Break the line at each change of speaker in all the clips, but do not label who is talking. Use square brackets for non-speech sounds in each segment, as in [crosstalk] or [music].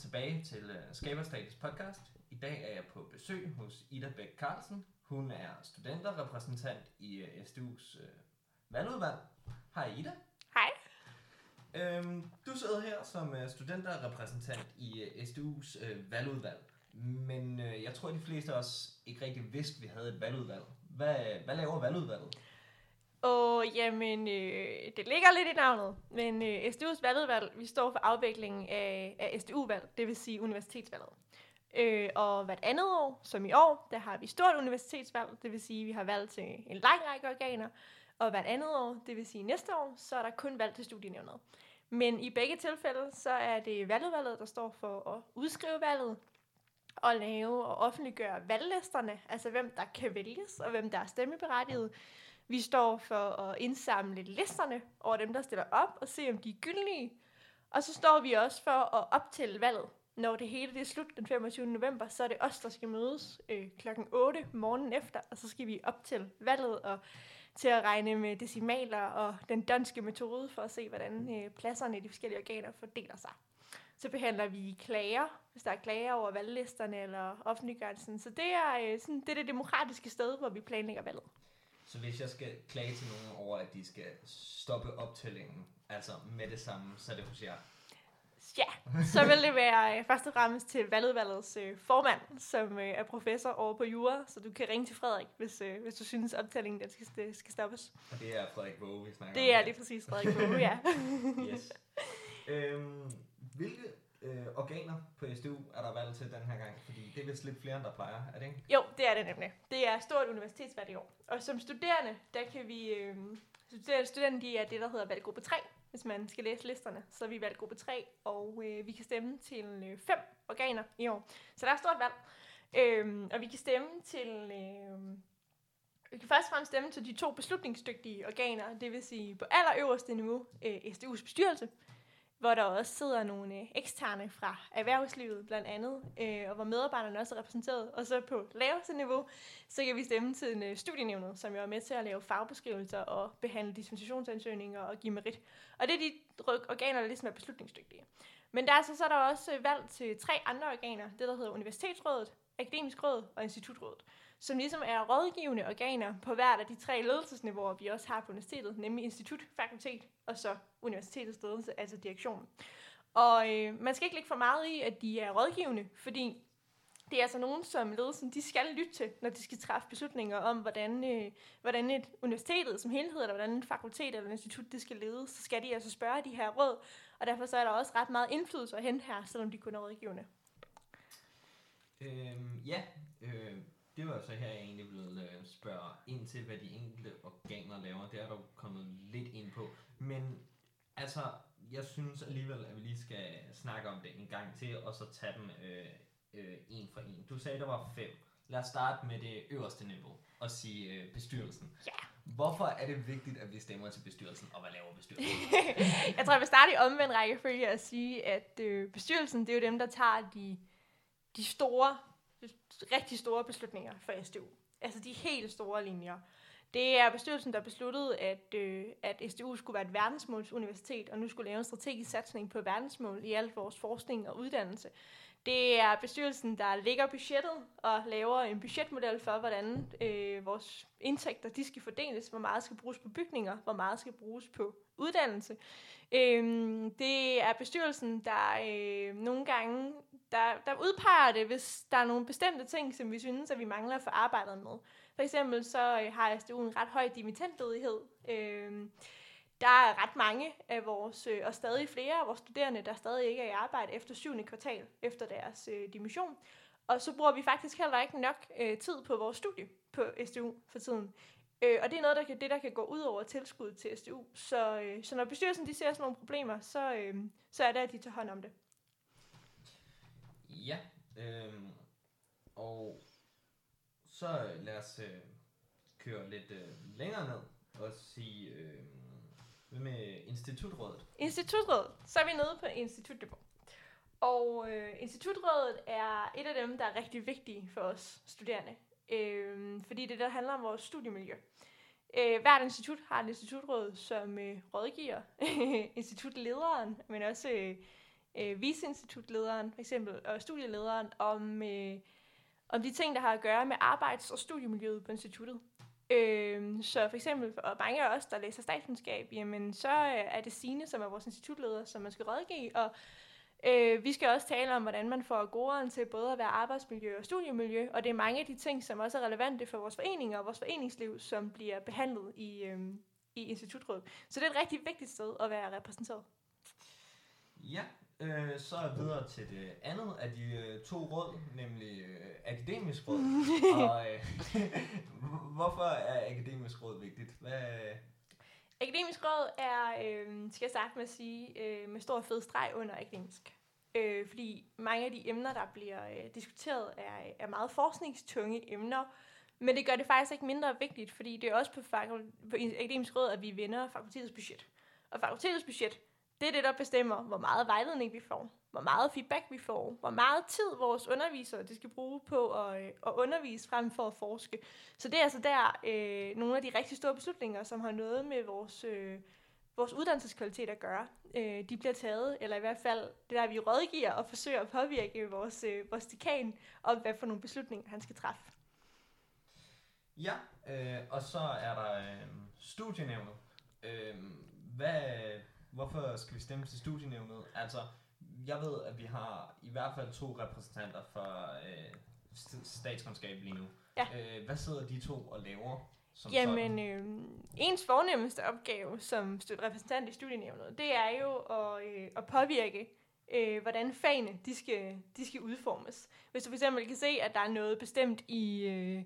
tilbage til uh, podcast. I dag er jeg på besøg hos Ida Bæk Carlsen. Hun er studenterrepræsentant i uh, SDU's uh, valgudvalg. Hej Ida.
Hej.
Øhm, du sidder her som uh, studenterrepræsentant i uh, SDU's uh, valgudvalg. Men uh, jeg tror, de fleste af os ikke rigtig vidste, at vi havde et valgudvalg. Hvad, hvad laver valgudvalget?
Og jamen, øh, det ligger lidt i navnet, men øh, SDU's valgudvalg, vi står for afviklingen af, af SDU-valg, det vil sige universitetsvalget. Øh, og hvert andet år, som i år, der har vi stort universitetsvalg, det vil sige, vi har valg til en lang række organer, og hvert andet år, det vil sige næste år, så er der kun valg til studienævnet. Men i begge tilfælde, så er det valgudvalget, der står for at udskrive valget, og lave og offentliggøre valglisterne, altså hvem der kan vælges, og hvem der er stemmeberettiget. Vi står for at indsamle listerne over dem, der stiller op, og se, om de er gyldige. Og så står vi også for at optælle valget. Når det hele det er slut den 25. november, så er det os, der skal mødes øh, klokken 8 morgenen efter, og så skal vi optælle valget og til at regne med decimaler og den danske metode for at se, hvordan øh, pladserne i de forskellige organer fordeler sig. Så behandler vi klager, hvis der er klager over valglisterne eller offentliggørelsen. Så det er, øh, sådan, det er det demokratiske sted, hvor vi planlægger valget.
Så hvis jeg skal klage til nogen over, at de skal stoppe optællingen, altså med det samme, så er det hos jer?
Ja, så vil det være øh, først og fremmest til valgudvalgets øh, formand, som øh, er professor over på Jura, så du kan ringe til Frederik, hvis, øh, hvis du synes, optællingen den skal, skal stoppes.
Og det er Frederik Våge, vi snakker
Det
om.
er lige præcis Frederik Våge, ja. [laughs]
Yes. Øhm, hvilke øh, organer på SDU er der valgt til den her gang? Fordi det er vist lidt flere, end der plejer, er det ikke?
Jo, det er det nemlig. Det er stort universitetsvalg i år. Og som studerende, der kan vi... Øh, studerende, studerende, de er det, der hedder valggruppe 3, hvis man skal læse listerne. Så er vi valggruppe 3, og øh, vi kan stemme til øh, fem organer i år. Så der er stort valg. Øh, og vi kan stemme til... Øh, vi kan først og fremmest stemme til de to beslutningsdygtige organer, det vil sige på allerøverste niveau øh, SDU's bestyrelse, hvor der også sidder nogle øh, eksterne fra erhvervslivet blandt andet, øh, og hvor medarbejderne også er repræsenteret. Og så på laveste niveau, så kan vi stemme til øh, studienævnet, som jo er med til at lave fagbeskrivelser og behandle dispensationsansøgninger og give merit. Og det er de organer, der ligesom er beslutningsdygtige. Men der er så, så er der også øh, valg til tre andre organer, det der hedder Universitetsrådet, Akademisk Råd og Institutrådet, som ligesom er rådgivende organer på hvert af de tre ledelsesniveauer, vi også har på universitetet, nemlig institut, fakultet og så universitetets ledelse, altså direktion. Og øh, man skal ikke lægge for meget i, at de er rådgivende, fordi det er altså nogen, som ledelsen de skal lytte til, når de skal træffe beslutninger om, hvordan, øh, hvordan et universitet som helhed, eller hvordan et fakultet eller et institut det skal ledes. Så skal de altså spørge de her råd, og derfor så er der også ret meget indflydelse at hente her, selvom de kun er rådgivende.
Øhm, ja, øh, det var så her, jeg egentlig ville øh, spørge ind til, hvad de enkelte organer laver. Det er du kommet lidt ind på. Men altså, jeg synes alligevel, at vi lige skal snakke om det en gang til, og så tage dem øh, øh, en for en. Du sagde, der var fem. Lad os starte med det øverste niveau og sige øh, bestyrelsen.
Ja.
Hvorfor er det vigtigt, at vi stemmer til bestyrelsen, og hvad laver bestyrelsen? [laughs]
jeg tror, jeg vil starte i omvendt rækkefølge og sige, at øh, bestyrelsen, det er jo dem, der tager de, de store, rigtig store beslutninger for SDU. Altså de helt store linjer. Det er bestyrelsen, der besluttede, at, øh, at SDU skulle være et verdensmålsuniversitet, og nu skulle lave en strategisk satsning på verdensmål i al vores forskning og uddannelse. Det er bestyrelsen, der lægger budgettet og laver en budgetmodel for, hvordan øh, vores indtægter de skal fordeles, hvor meget skal bruges på bygninger, hvor meget skal bruges på uddannelse. Øh, det er bestyrelsen, der øh, nogle gange der, der udpeger det, hvis der er nogle bestemte ting, som vi synes, at vi mangler at få arbejdet med. For eksempel så øh, har SDU en ret høj dimittentledighed. Øhm, der er ret mange af vores, øh, og stadig flere af vores studerende, der stadig ikke er i arbejde efter syvende kvartal efter deres øh, dimission. Og så bruger vi faktisk heller ikke nok øh, tid på vores studie på SDU for tiden. Øh, og det er noget, der kan, det, der kan gå ud over tilskud til SDU. Så, øh, så når bestyrelsen de ser sådan nogle problemer, så, øh, så er det, at de tager hånd om det.
Ja, øhm, og så lad os øh, køre lidt øh, længere ned og sige, øh, hvad med institutrådet?
Institutrådet, så er vi nede på institutniveau. Og øh, institutrådet er et af dem, der er rigtig vigtige for os studerende. Øh, fordi det der handler om vores studiemiljø. Øh, hvert institut har et institutråd, som øh, rådgiver [laughs] institutlederen, men også øh, øh, viceinstitutlederen for eksempel, og studielederen om, øh, om de ting, der har at gøre med arbejds- og studiemiljøet på instituttet. Øh, så for eksempel, og mange af os, der læser statskundskab, jamen så øh, er det Signe, som er vores institutleder, som man skal rådgive, og Øh, vi skal også tale om, hvordan man får goderen til både at være arbejdsmiljø og studiemiljø, og det er mange af de ting, som også er relevante for vores foreninger og vores foreningsliv, som bliver behandlet i, øh, i institutrådet. Så det er et rigtig vigtigt sted at være repræsenteret.
Ja, øh, så er vi videre til det andet af de øh, to råd, nemlig øh, akademisk råd. [laughs] og øh, [laughs] hvorfor er akademisk råd vigtigt? Hvad,
Akademisk råd er, øh, skal jeg starte med at sige, øh, med stor fed streg under akademisk. Øh, fordi mange af de emner, der bliver øh, diskuteret, er, er meget forskningstunge emner, men det gør det faktisk ikke mindre vigtigt, fordi det er også på, på akademisk råd, at vi vinder fakultetets budget. Og fakultetets budget, det er det, der bestemmer, hvor meget vejledning vi får, hvor meget feedback vi får, hvor meget tid vores undervisere de skal bruge på at, øh, at undervise frem for at forske. Så det er altså der øh, nogle af de rigtig store beslutninger, som har noget med vores, øh, vores uddannelseskvalitet at gøre. Øh, de bliver taget, eller i hvert fald det der, vi rådgiver og forsøger at påvirke vores, øh, vores dekan om, hvad for nogle beslutninger han skal træffe.
Ja, øh, og så er der øh, studienævnet. Øh, hvad, hvorfor skal vi stemme til studienævnet? Altså, jeg ved, at vi har i hvert fald to repræsentanter for øh, statskundskab lige nu. Ja. Øh, hvad sidder de to og laver?
Som Jamen, øh, ens fornemmeste opgave som repræsentant i studienævnet, det er jo at, øh, at påvirke, øh, hvordan fagene de skal, de skal udformes. Hvis du for eksempel kan se, at der er noget bestemt i... Øh,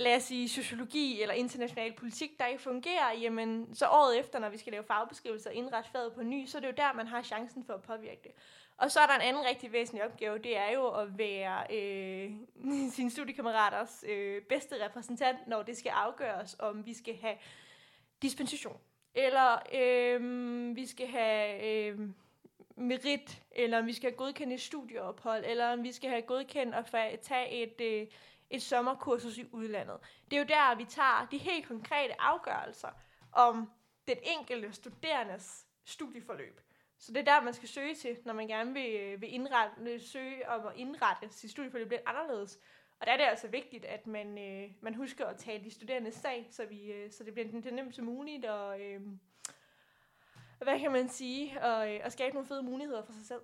lad os sige, sociologi eller international politik, der ikke fungerer, jamen, så året efter, når vi skal lave fagbeskrivelser og indrette faget på ny, så er det jo der, man har chancen for at påvirke det. Og så er der en anden rigtig væsentlig opgave, det er jo at være øh, [laughs] sine studiekammeraters øh, bedste repræsentant, når det skal afgøres, om vi skal have dispensation, eller øh, vi skal have øh, merit, eller om vi skal have godkendt et studieophold, eller om vi skal have godkendt at tage et, øh, et sommerkursus i udlandet. Det er jo der, vi tager de helt konkrete afgørelser om den enkelte studerendes studieforløb. Så det er der, man skal søge til, når man gerne vil, vil indrette, søge om at indrette sit studieforløb lidt anderledes. Og der er det altså vigtigt, at man, øh, man husker at tale de studerendes sag, så, vi, øh, så det bliver det den nemmeste muligt, og øh, hvad kan man sige, og, øh, og skabe nogle fede muligheder for sig selv.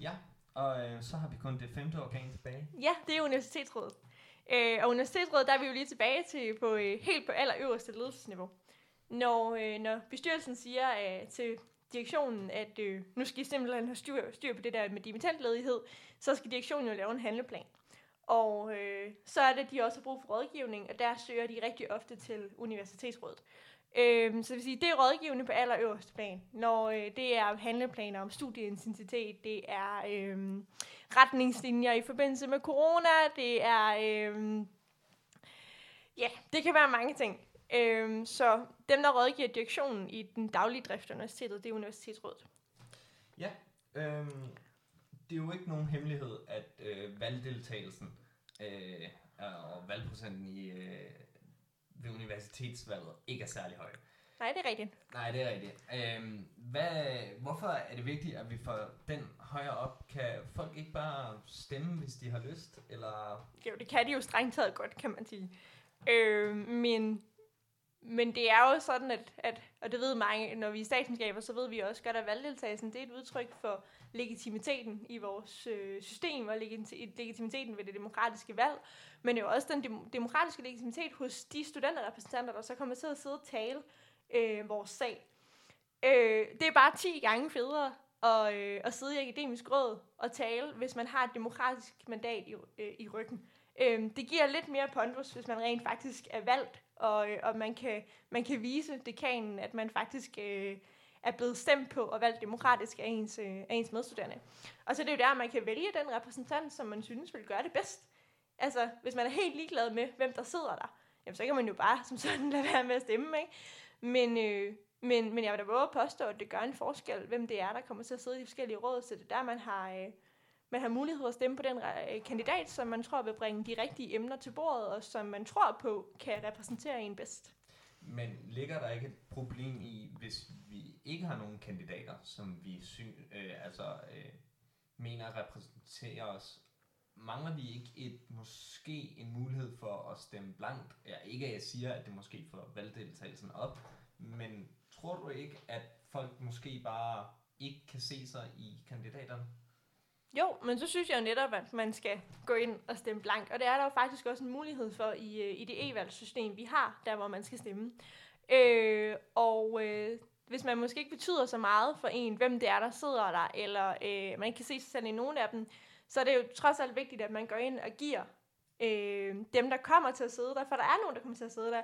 Ja, og øh, så har vi kun det femte organ tilbage.
Ja, det er Universitetsrådet. Øh, og Universitetsrådet, der er vi jo lige tilbage til på øh, helt på allerøverste ledelsesniveau. Når, øh, når bestyrelsen siger øh, til direktionen, at øh, nu skal I simpelthen have styr, styr på det der med dimittentledighed, så skal direktionen jo lave en handleplan. Og øh, så er det, de også har brug for rådgivning, og der søger de rigtig ofte til Universitetsrådet. Øh, så det vil sige, det er rådgivende på allerøverste plan, når øh, det er handleplaner om studieintensitet, det er øhm, retningslinjer i forbindelse med corona, det er, øhm, ja, det kan være mange ting. Øhm, så dem, der rådgiver direktionen i den daglige drift af universitetet, det er Universitetsrådet.
Ja, øhm, det er jo ikke nogen hemmelighed, at øh, valgdeltagelsen øh, og valgprocenten i øh, ved universitetsvalget ikke er særlig høj.
Nej, det er rigtigt.
Nej, det er rigtigt. Øhm, hvad, hvorfor er det vigtigt, at vi får den højere op? Kan folk ikke bare stemme, hvis de har lyst? Eller?
Jo, det kan de jo strengt taget godt, kan man sige. Øh, men, men det er jo sådan, at, at, og det ved mange, når vi er statsminister, så ved vi også godt, at valgdeltagelsen det er et udtryk for legitimiteten i vores øh, system og legitimiteten ved det demokratiske valg, men jo også den dem- demokratiske legitimitet hos de studenterrepræsentanter, der så kommer til at sidde og tale øh, vores sag. Øh, det er bare 10 gange federe at, øh, at sidde i akademisk råd og tale, hvis man har et demokratisk mandat i, øh, i ryggen. Øh, det giver lidt mere pondus, hvis man rent faktisk er valgt, og, øh, og man, kan, man kan vise dekanen, at man faktisk... Øh, er blevet stemt på og valgt demokratisk af ens, øh, af ens medstuderende. Og så er det jo der, man kan vælge den repræsentant, som man synes vil gøre det bedst. Altså, hvis man er helt ligeglad med, hvem der sidder der, jamen, så kan man jo bare som sådan [laughs] lade være med at stemme, ikke? Men, øh, men, men jeg vil da våge at påstå, at det gør en forskel, hvem det er, der kommer til at sidde i de forskellige råd, så det er der, man har, øh, man har mulighed for at stemme på den øh, kandidat, som man tror vil bringe de rigtige emner til bordet, og som man tror på kan repræsentere en bedst.
Men ligger der ikke et problem i, hvis vi ikke har nogen kandidater, som vi sy- øh, altså, øh, mener repræsenterer os, mangler vi ikke et måske en mulighed for at stemme blankt? Ja, ikke at jeg siger, at det måske får valgdeltagelsen op, men tror du ikke, at folk måske bare ikke kan se sig i kandidaterne?
Jo, men så synes jeg jo netop, at man skal gå ind og stemme blank. Og det er der jo faktisk også en mulighed for i, øh, i det e-valgssystem, vi har, der hvor man skal stemme. Øh, og øh, hvis man måske ikke betyder så meget for en, hvem det er, der sidder der, eller øh, man ikke kan se sig selv i nogen af dem, så er det jo trods alt vigtigt, at man går ind og giver øh, dem, der kommer til at sidde der, for der er nogen, der kommer til at sidde der,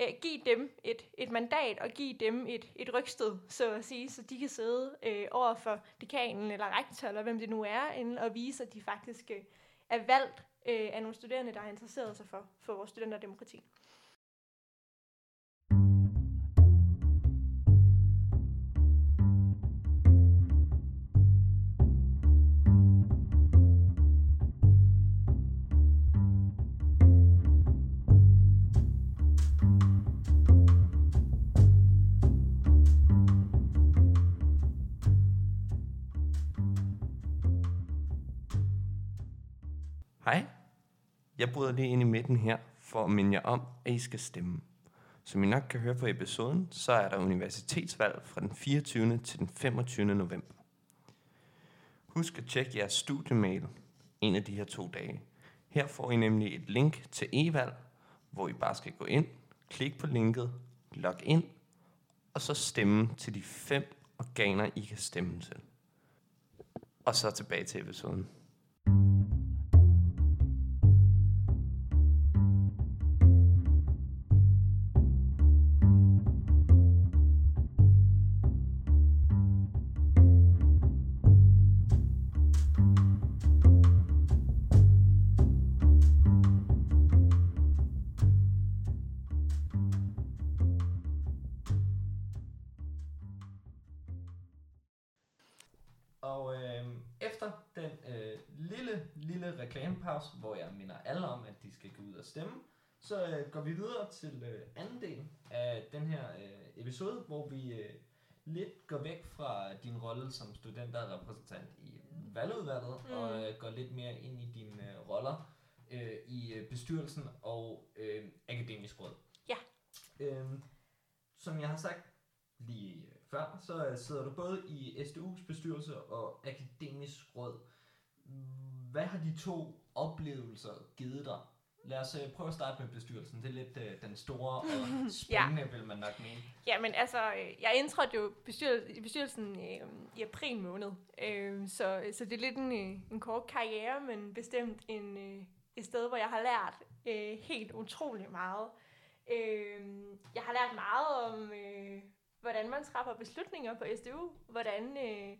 øh, give dem et, et mandat og give dem et, et rygstød, så at sige, så de kan sidde øh, over for dekanen eller rektor, eller hvem det nu er, inden, og vise, at de faktisk øh, er valgt øh, af nogle studerende, der har interesseret sig for, for vores studenterdemokrati.
Hej. Jeg bryder lige ind i midten her for at minde jer om, at I skal stemme. Som I nok kan høre på episoden, så er der universitetsvalg fra den 24. til den 25. november. Husk at tjekke jeres studiemail en af de her to dage. Her får I nemlig et link til e-valg, hvor I bare skal gå ind, klik på linket, log ind, og så stemme til de fem organer, I kan stemme til. Og så tilbage til episoden.
Og øh, efter den øh, lille, lille reklamepause, hvor jeg minder alle om, at de skal gå ud og stemme, så øh, går vi videre til øh, anden del af den her øh, episode, hvor vi øh, lidt går væk fra din rolle som studenterrepræsentant i valgudvalget,
Mm.
og øh, går lidt mere ind i dine øh, roller øh, i øh, bestyrelsen og øh, akademisk råd.
Ja.
Øhm, som jeg har sagt lige øh, før, så øh, sidder du både i SDU's bestyrelse og akademisk råd. Hvad har de to oplevelser givet dig? Lad os øh, prøve at starte med bestyrelsen. Det er lidt øh, den store og [laughs] spændende, ja. vil man nok mene.
Jamen altså, øh, jeg indtrådte jo bestyrelsen, i bestyrelsen øh, i april måned, øh, så, så det er lidt en, øh, en kort karriere, men bestemt en, øh, et sted, hvor jeg har lært øh, helt utrolig meget. Øh, jeg har lært meget om, øh, hvordan man træffer beslutninger på SDU, hvordan, øh,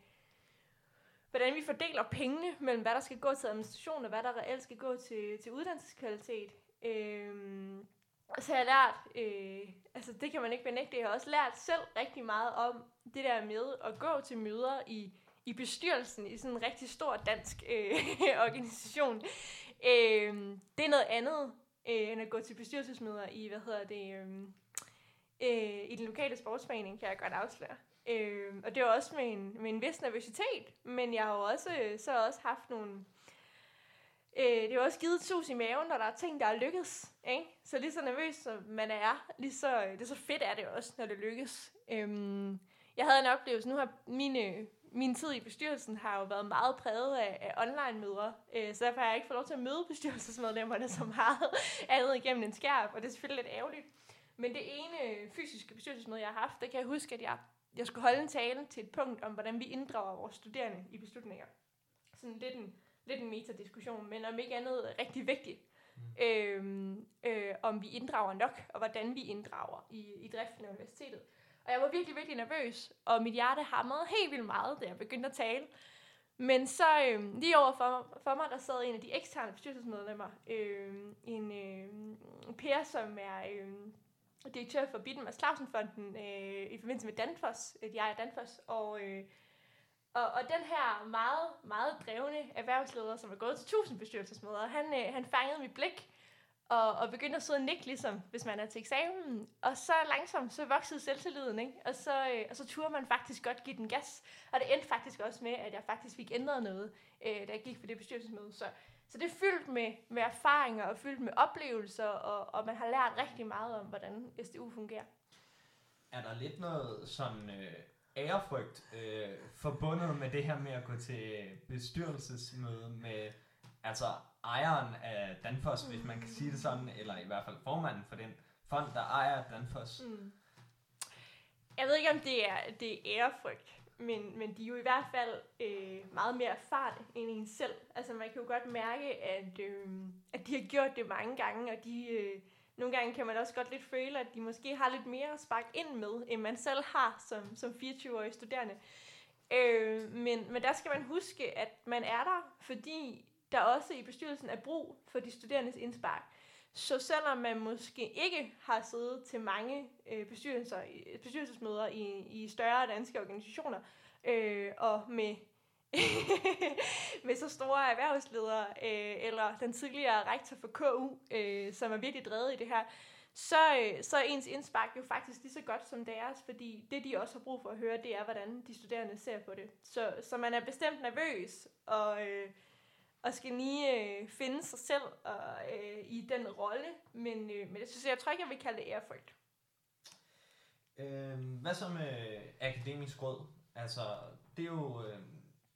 hvordan vi fordeler pengene mellem, hvad der skal gå til administration, og hvad der reelt skal gå til, til uddannelseskvalitet. Øh, så jeg har lært, øh, altså det kan man ikke benægte, jeg har også lært selv rigtig meget om det der med at gå til møder i, i bestyrelsen i sådan en rigtig stor dansk øh, [laughs] organisation. Øh, det er noget andet, øh, end at gå til bestyrelsesmøder i, hvad hedder det, øh, øh, i den lokale sportsforening, kan jeg godt afsløre. Øh, og det var også med en, med en vis nervøsitet, men jeg har jo også, øh, så også haft nogle, øh, det har også givet sus i maven, når der er ting, der er lykkes. Ikke? Så lige så nervøs som man er, lige så, øh, det er så fedt er det også, når det lykkes. Øhm, jeg havde en oplevelse, nu har mine, øh, min tid i bestyrelsen har jo været meget præget af, af online-møder, øh, så derfor har jeg ikke fået lov til at møde bestyrelsesmedlemmerne så meget [laughs] andet igennem en skærm, og det er selvfølgelig lidt ærgerligt. Men det ene fysiske bestyrelsesmøde, jeg har haft, der kan jeg huske, at jeg, jeg skulle holde en tale til et punkt om, hvordan vi inddrager vores studerende i beslutninger. Sådan lidt en, lidt en metadiskussion, men om ikke andet rigtig vigtigt. Mm. Øhm, øh, om vi inddrager nok, og hvordan vi inddrager i, i driften af universitetet. Og jeg var virkelig, virkelig nervøs, og mit hjerte hamrede helt vildt meget, da jeg begyndte at tale. Men så øh, lige over for, for mig, der sad en af de eksterne bestyrelsesmedlemmer, øh, en øh, Per, som er øh, direktør for Bitten Mads Clausen-fonden øh, i forbindelse med Danfoss, øh, de ejer Danfoss, og, øh, og, og den her meget, meget drevne erhvervsleder, som er gået til tusind bestyrelsesmøder, han, øh, han fangede mit blik, og, og begyndte at sidde og nikke, ligesom hvis man er til eksamen. Og så langsomt, så voksede selvtilliden, ikke? Og så, øh, og så turde man faktisk godt give den gas. Og det endte faktisk også med, at jeg faktisk fik ændret noget, øh, da jeg gik på det bestyrelsesmøde. Så, så det er fyldt med, med erfaringer og fyldt med oplevelser, og, og man har lært rigtig meget om, hvordan SDU fungerer.
Er der lidt noget sådan øh, ærefrygt øh, forbundet med det her med at gå til bestyrelsesmøde med altså ejeren af Danfoss, mm. hvis man kan sige det sådan, eller i hvert fald formanden for den fond, der ejer Danfoss?
Mm. Jeg ved ikke, om det er, det er ærefrygt, men, men de er jo i hvert fald øh, meget mere erfarne end en selv. Altså man kan jo godt mærke, at, øh, at de har gjort det mange gange, og de... Øh, nogle gange kan man også godt lidt føle, at de måske har lidt mere at sparke ind med, end man selv har som, som 24-årig studerende. Øh, men, men der skal man huske, at man er der, fordi der også i bestyrelsen er brug for de studerendes indspark. Så selvom man måske ikke har siddet til mange øh, bestyrelser, bestyrelsesmøder i, i større danske organisationer, øh, og med [laughs] med så store erhvervsledere, øh, eller den tidligere rektor for KU, øh, som er virkelig drevet i det her, så, øh, så er ens indspark jo faktisk lige så godt som deres, fordi det, de også har brug for at høre, det er, hvordan de studerende ser på det. Så, så man er bestemt nervøs, og, øh, og skal lige øh, finde sig selv og, øh, i den rolle, men, øh, men jeg, synes, jeg tror ikke, jeg vil kalde det ærefrygt.
Øh, hvad så med akademisk råd? Altså, det er jo... Øh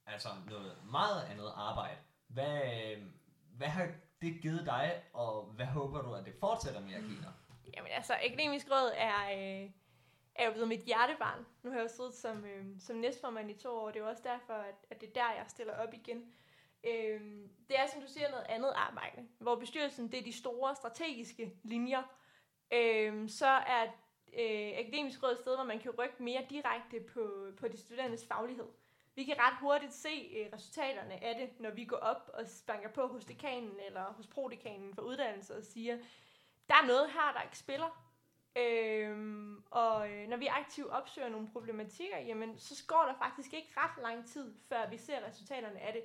altså noget meget andet arbejde. Hvad, hvad har det givet dig, og hvad håber du, at det fortsætter med at give dig?
Jamen altså, Akademisk Råd er, øh, er jo blevet mit hjertebarn. Nu har jeg jo siddet som, øh, som næstformand i to år, og det er jo også derfor, at, at det er der, jeg stiller op igen. Øh, det er, som du siger, noget andet arbejde, hvor bestyrelsen, det er de store strategiske linjer. Øh, så er øh, Akademisk Råd et sted, hvor man kan rykke mere direkte på, på de studerendes faglighed. Vi kan ret hurtigt se øh, resultaterne af det, når vi går op og banker på hos dekanen eller hos prodekanen for uddannelse og siger, der er noget her, der ikke spiller. Øhm, og øh, når vi aktivt opsøger nogle problematikker, jamen, så går der faktisk ikke ret lang tid, før vi ser resultaterne af det.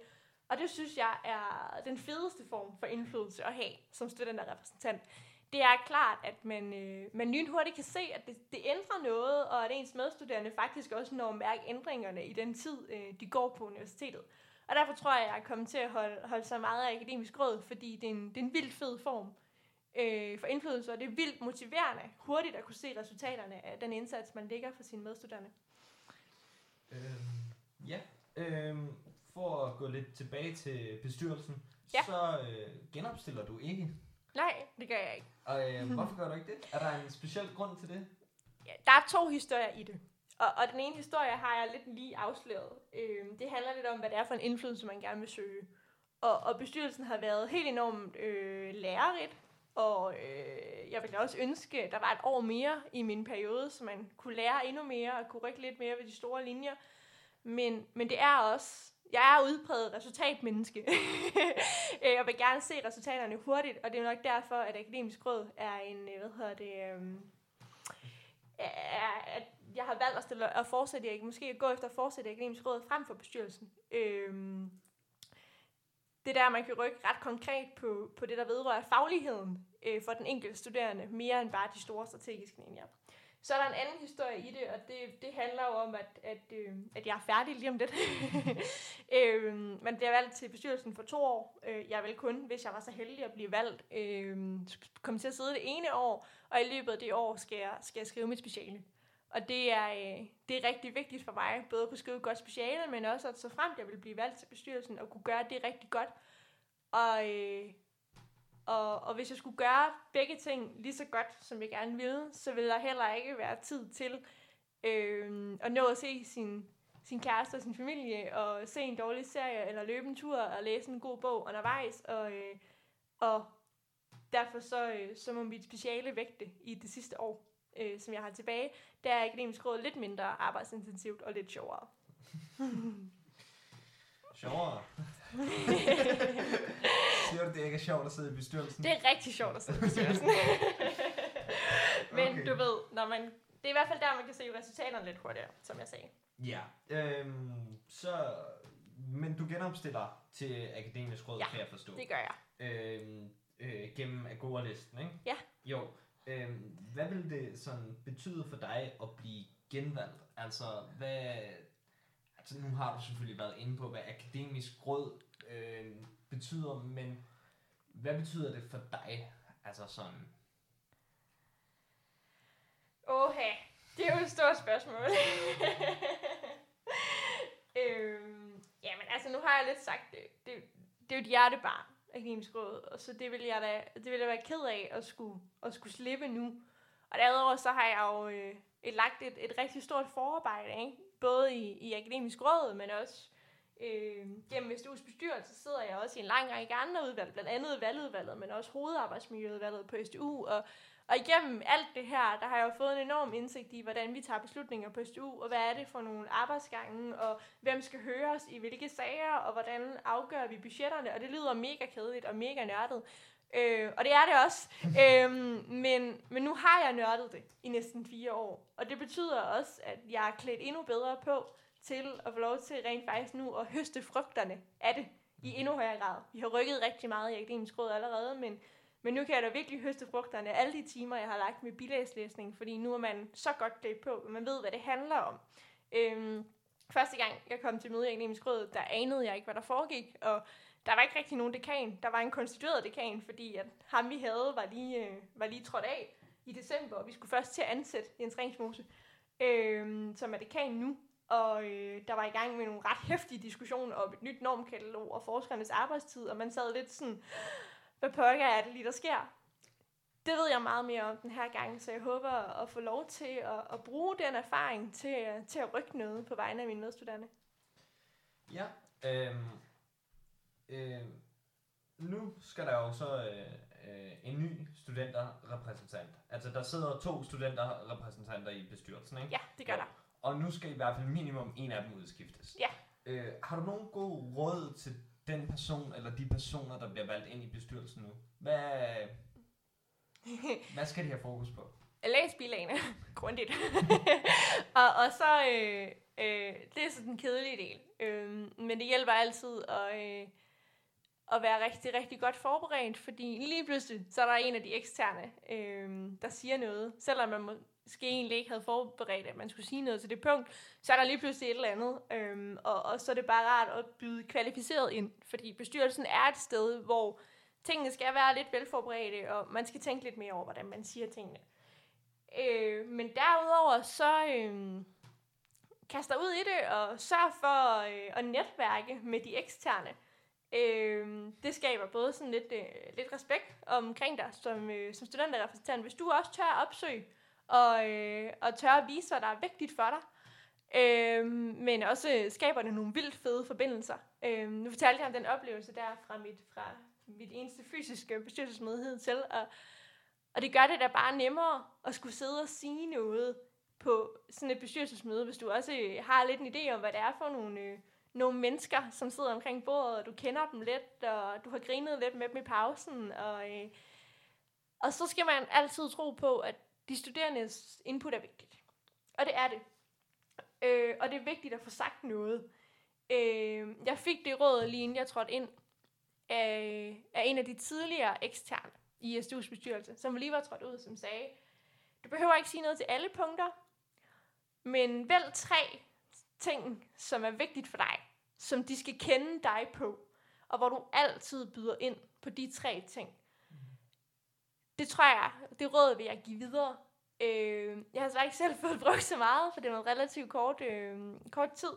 Og det synes jeg er den fedeste form for indflydelse at have som studenterrepræsentant det er klart, at man, øh, man lynhurtigt kan se, at det, det ændrer noget, og at ens medstuderende faktisk også når at mærke ændringerne i den tid, øh, de går på universitetet. Og derfor tror jeg, at jeg er kommet til at holde, holde så meget af akademisk råd, fordi det er en, det er en vildt fed form øh, for indflydelse, og det er vildt motiverende hurtigt at kunne se resultaterne af den indsats, man lægger for sine medstuderende.
Øhm, ja, øhm, for at gå lidt tilbage til bestyrelsen,
ja.
så øh, genopstiller du ikke
Nej, det gør jeg ikke.
Og øh, hvorfor gør du ikke det? Er der en speciel grund til det?
Ja, der er to historier i det. Og, og den ene historie har jeg lidt lige afsløret. Øh, det handler lidt om, hvad det er for en indflydelse, man gerne vil søge. Og, og bestyrelsen har været helt enormt øh, lærerigt, og øh, jeg ville også ønske, at der var et år mere i min periode, så man kunne lære endnu mere og kunne rykke lidt mere ved de store linjer. Men, men det er også jeg er udpræget resultatmenneske, [laughs] øh, og vil gerne se resultaterne hurtigt, og det er nok derfor, at Akademisk Råd er en, øh, hvad hedder det, um, at jeg har valgt at, stille, at fortsætte, måske at gå efter at fortsætte Akademisk Råd frem for bestyrelsen. Øhm, det der, man kan rykke ret konkret på, på det, der vedrører fagligheden øh, for den enkelte studerende, mere end bare de store strategiske linjer. Så er der en anden historie i det, og det, det handler jo om, at, at, øh, at jeg er færdig lige om lidt. [laughs] øh, man bliver valgt til bestyrelsen for to år. Øh, jeg vil kun, hvis jeg var så heldig at blive valgt, øh, komme til at sidde det ene år, og i løbet af det år skal jeg, skal jeg skrive mit speciale. Og det er, øh, det er rigtig vigtigt for mig, både at kunne skrive et godt speciale, men også at så frem, jeg vil blive valgt til bestyrelsen, og kunne gøre det rigtig godt. Og, øh, og, og hvis jeg skulle gøre begge ting lige så godt, som jeg gerne ville, så ville der heller ikke være tid til øh, at nå at se sin, sin kæreste og sin familie, og se en dårlig serie, eller løbe en tur, og læse en god bog undervejs. Og, øh, og derfor så, øh, så må mit speciale vægte i det sidste år, øh, som jeg har tilbage, der er akademisk råd lidt mindre arbejdsintensivt og lidt sjovere.
sjovere? [laughs] Siger du, det ikke er sjovt at sidde i bestyrelsen?
Det er rigtig sjovt at sidde i bestyrelsen. [laughs] Men okay. du ved, når man, det er i hvert fald der, man kan se resultaterne lidt hurtigere, som jeg sagde.
Ja, øhm, så, men du genopstiller til akademisk råd,
ja,
kan jeg forstå.
det gør jeg.
Øhm, øh, gennem Agora-listen, ikke?
Ja.
Jo. Øh, hvad vil det sådan betyde for dig at blive genvalgt? Altså, hvad... Altså, nu har du selvfølgelig været inde på, hvad akademisk råd øh, betyder, men hvad betyder det for dig? Altså sådan...
Åh, det er jo et stort spørgsmål. [laughs] øhm, jamen, altså nu har jeg lidt sagt det. Det, det er jo et hjertebarn, Akademisk Råd, og så det vil jeg da, det vil jeg være ked af at skulle, at skulle slippe nu. Og derudover så har jeg jo øh, et, lagt et, et rigtig stort forarbejde, ikke? Både i, i Akademisk Råd, men også øh, gennem SDU's bestyrelse sidder jeg også i en lang række andre udvalg, blandt andet valgudvalget, men også hovedarbejdsmiljøudvalget på SDU, og og igennem alt det her, der har jeg jo fået en enorm indsigt i, hvordan vi tager beslutninger på SDU, og hvad er det for nogle arbejdsgange, og hvem skal høres i hvilke sager, og hvordan afgør vi budgetterne, og det lyder mega kedeligt og mega nørdet. Øh, og det er det også. øh, men, men nu har jeg nørdet det i næsten fire år, og det betyder også, at jeg er klædt endnu bedre på til at få lov til rent faktisk nu at høste frugterne af det i endnu højere grad. Vi har rykket rigtig meget i akademisk råd allerede, men men nu kan jeg da virkelig høste frugterne af alle de timer, jeg har lagt med bilagslæsning, fordi nu er man så godt klædt på, at man ved, hvad det handler om. Øhm, første gang, jeg kom til møde i Akademisk Råd, der anede jeg ikke, hvad der foregik, og der var ikke rigtig nogen dekan. Der var en konstitueret dekan, fordi at ham, vi havde, var lige, øh, var lige trådt af i december, og vi skulle først til at ansætte Jens Ringsmose, øh, som er dekan nu. Og øh, der var i gang med nogle ret hæftige diskussioner om et nyt normkatalog og forskernes arbejdstid, og man sad lidt sådan, hvad pokker er det lige, der sker? Det ved jeg meget mere om den her gang, så jeg håber at få lov til at, at bruge den erfaring til, øh, til at rykke noget på vegne af mine medstuderende.
Ja, øhm, øh, nu skal der jo så øh, øh, en ny studenterrepræsentant. Altså der sidder to studenterrepræsentanter i bestyrelsen, ikke?
Ja, det gør der.
Og nu skal i hvert fald minimum en af dem udskiftes.
Ja.
Øh, har du nogen god råd til den person, eller de personer, der bliver valgt ind i bestyrelsen nu? Hvad, [laughs] hvad skal de have fokus på?
Læs bilagene [laughs] grundigt. [laughs] og, og så, øh, øh, det er så den kedelige del. Øh, men det hjælper altid at, øh, at være rigtig, rigtig godt forberedt, fordi lige pludselig, så er der en af de eksterne, øh, der siger noget. Selvom man måske egentlig ikke havde forberedt, at man skulle sige noget til det punkt, så er der lige pludselig et eller andet. Øh, og, og så er det bare rart at byde kvalificeret ind, fordi bestyrelsen er et sted, hvor tingene skal være lidt velforberedte, og man skal tænke lidt mere over, hvordan man siger tingene. Øh, men derudover, så øh, kaster ud i det, og sørg for øh, at netværke med de eksterne. Øh, det skaber både sådan lidt, øh, lidt respekt omkring dig som, øh, som studenterrepræsentant. Hvis du også tør at opsøge, og, øh, og tør at vise, hvad der er vigtigt for dig, øh, men også øh, skaber det nogle vildt fede forbindelser. Øh, nu fortalte jeg om den oplevelse der fra mit, fra mit eneste fysiske bestyrelsesmøde til, og, og det gør det da bare nemmere at skulle sidde og sige noget på sådan et bestyrelsesmøde, hvis du også øh, har lidt en idé om, hvad det er for nogle, øh, nogle mennesker, som sidder omkring bordet, og du kender dem lidt, og du har grinet lidt med dem i pausen, og, øh, og så skal man altid tro på, at de studerendes input er vigtigt. Og det er det. Øh, og det er vigtigt at få sagt noget. Øh, jeg fik det råd lige inden jeg trådte ind af, af en af de tidligere eksterne i SDU's bestyrelse, som lige var trådt ud, som sagde, du behøver ikke sige noget til alle punkter, men vælg tre ting, som er vigtigt for dig, som de skal kende dig på, og hvor du altid byder ind på de tre ting. Det tror jeg, det råd vil jeg give videre. Øh, jeg har så ikke selv [laughs] fået brugt så meget, for det var noget relativt kort, øh, kort tid,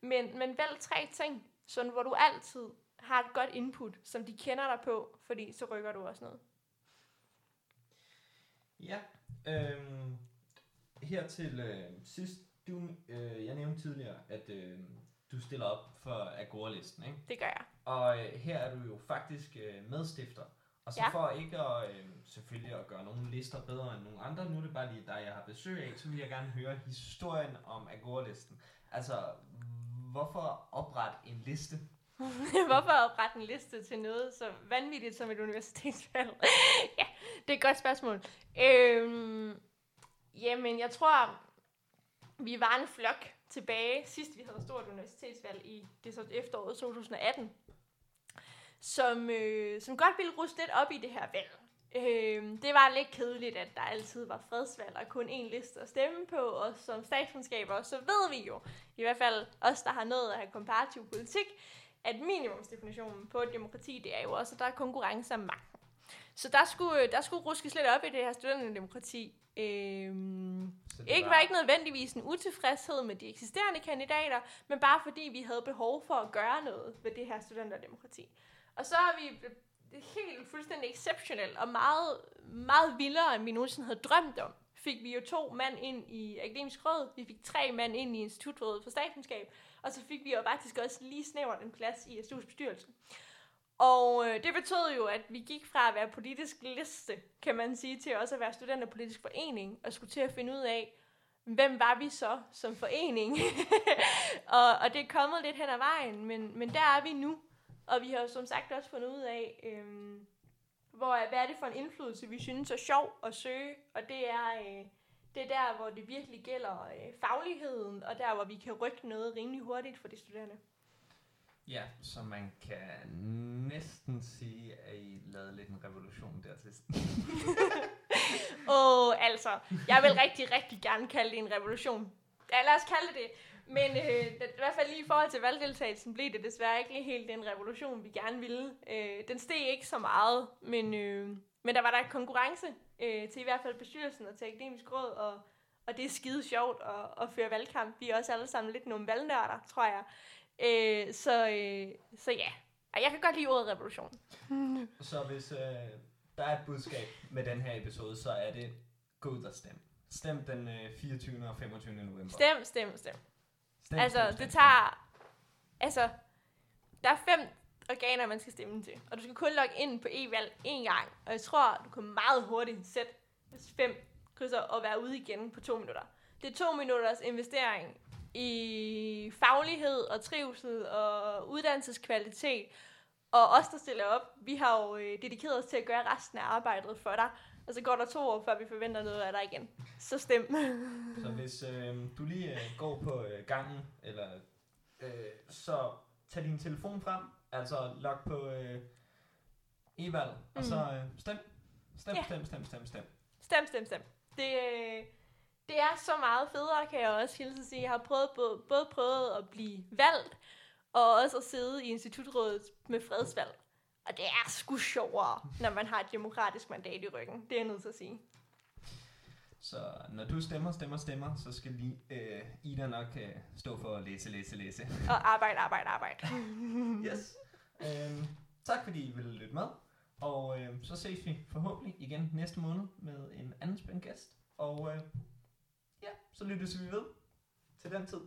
men, men vælg tre ting, sådan hvor du altid har et godt input, som de kender dig på, fordi så rykker du også noget.
Ja, øh, her til øh, sidst, du, øh, jeg nævnte tidligere, at øh, du stiller op for Agora-listen, ikke?
Det gør jeg.
Og øh, her er du jo faktisk øh, medstifter. Og så
Ja.
for ikke at, øh, selvfølgelig at gøre nogle lister bedre end nogle andre, nu er det bare lige dig, jeg har besøg af, så vil jeg gerne høre historien om Agora-listen. Altså, hvorfor oprette en liste? [laughs]
Hvorfor oprette en liste til noget så vanvittigt som et universitetsvalg? [laughs] ja, det er et godt spørgsmål. Øhm, jamen, jeg tror, vi var en flok tilbage, sidst vi havde stort universitetsvalg i det så efteråret 2018. som, øh, som godt ville ruste lidt op i det her valg. Øh, det var lidt kedeligt, at der altid var fredsvalg og kun én liste at stemme på, og som statskundskaber, så ved vi jo, i hvert fald os, der har nået at have komparativ politik, at minimumsdefinitionen på demokrati, det er jo også, at der er konkurrence om magten. Så der skulle, der skulle ruskes lidt op i det her studenterdemokrati. Øhm, ikke var ikke nødvendigvis en utilfredshed med de eksisterende kandidater, men bare fordi vi havde behov for at gøre noget ved det her studenterdemokrati. Og så er vi helt fuldstændig exceptionelt og meget, meget vildere, end vi nogensinde havde drømt om. Fik vi jo to mand ind i Akademisk Råd, vi fik tre mand ind i Institutrådet for Statskundskab, og så fik vi jo faktisk også lige snævert en plads i SDU's bestyrelse. Og øh, det betød jo, at vi gik fra at være politisk liste, kan man sige, til også at være studenterpolitisk forening, og skulle til at finde ud af, hvem var vi så som forening? [laughs] og, og det er kommet lidt hen ad vejen, men, men der er vi nu. Og vi har jo som sagt også fundet ud af, øh, hvor, hvad er det for en indflydelse, vi synes er sjov at søge. Og det er, øh, det er der, hvor det virkelig gælder øh, fagligheden, og der, hvor vi kan rykke noget rimelig hurtigt for de studerende.
Ja, så man kan næsten sige, at I lavede lidt en revolution der til. [laughs]
Åh, oh, altså, jeg vil rigtig, rigtig gerne kalde det en revolution. Ja, lad os kalde det. Men øh, i hvert fald lige i forhold til valgdeltagelsen blev det desværre ikke helt den revolution, vi gerne ville. Øh, den steg ikke så meget, men, øh, men der var der konkurrence øh, til i hvert fald bestyrelsen og til akademisk råd, og, og det er skide sjovt at, at føre valgkamp. Vi er også alle sammen lidt nogle valgnørder, tror jeg. Øh, så, øh, så ja, jeg kan godt lide ordet revolution. [laughs]
Så hvis øh, der er et budskab med den her episode, så er det gå ud og stem. Stem den øh, 24. og 25. november.
Stem, stem, stem.
stem
Altså,
stem,
det
stem,
tager... Altså, der er fem organer, man skal stemme til. Og du skal kun logge ind på e-valg én gang. Og jeg tror, du kan meget hurtigt sætte fem krydser og være ude igen på to minutter. Det er to minutters investering i faglighed og trivsel og uddannelseskvalitet. Og os, der stiller op, vi har jo øh, dedikeret os til at gøre resten af arbejdet for dig. Og så går der to år, før vi forventer noget af dig igen. Så stem. [laughs]
Så hvis øh, du lige øh, går på øh, gangen, eller øh, så tag din telefon frem, altså log på øh, e-valg, og så øh, stem. Stem,
Ja.
stem, stem, stem, stem.
Stem, stem, stem. Det, øh, det er så meget federe, kan jeg også hilse at sige. Jeg har prøvet, både, både prøvet at blive valgt, og også at sidde i institutrådet med fredsvalg. Og det er sgu sjovere, når man har et demokratisk mandat i ryggen. Det er jeg nødt til at sige.
Så når du stemmer, stemmer, stemmer, så skal lige, øh, Ida nok øh, stå for at læse, læse, læse.
Og arbejde, arbejde, arbejde. [laughs]
Yes. øhm, tak fordi I ville lytte med. Og øh, så ses vi forhåbentlig igen næste måned med en anden spændende gæst. Og øh, så lyttes vi ved til den tid.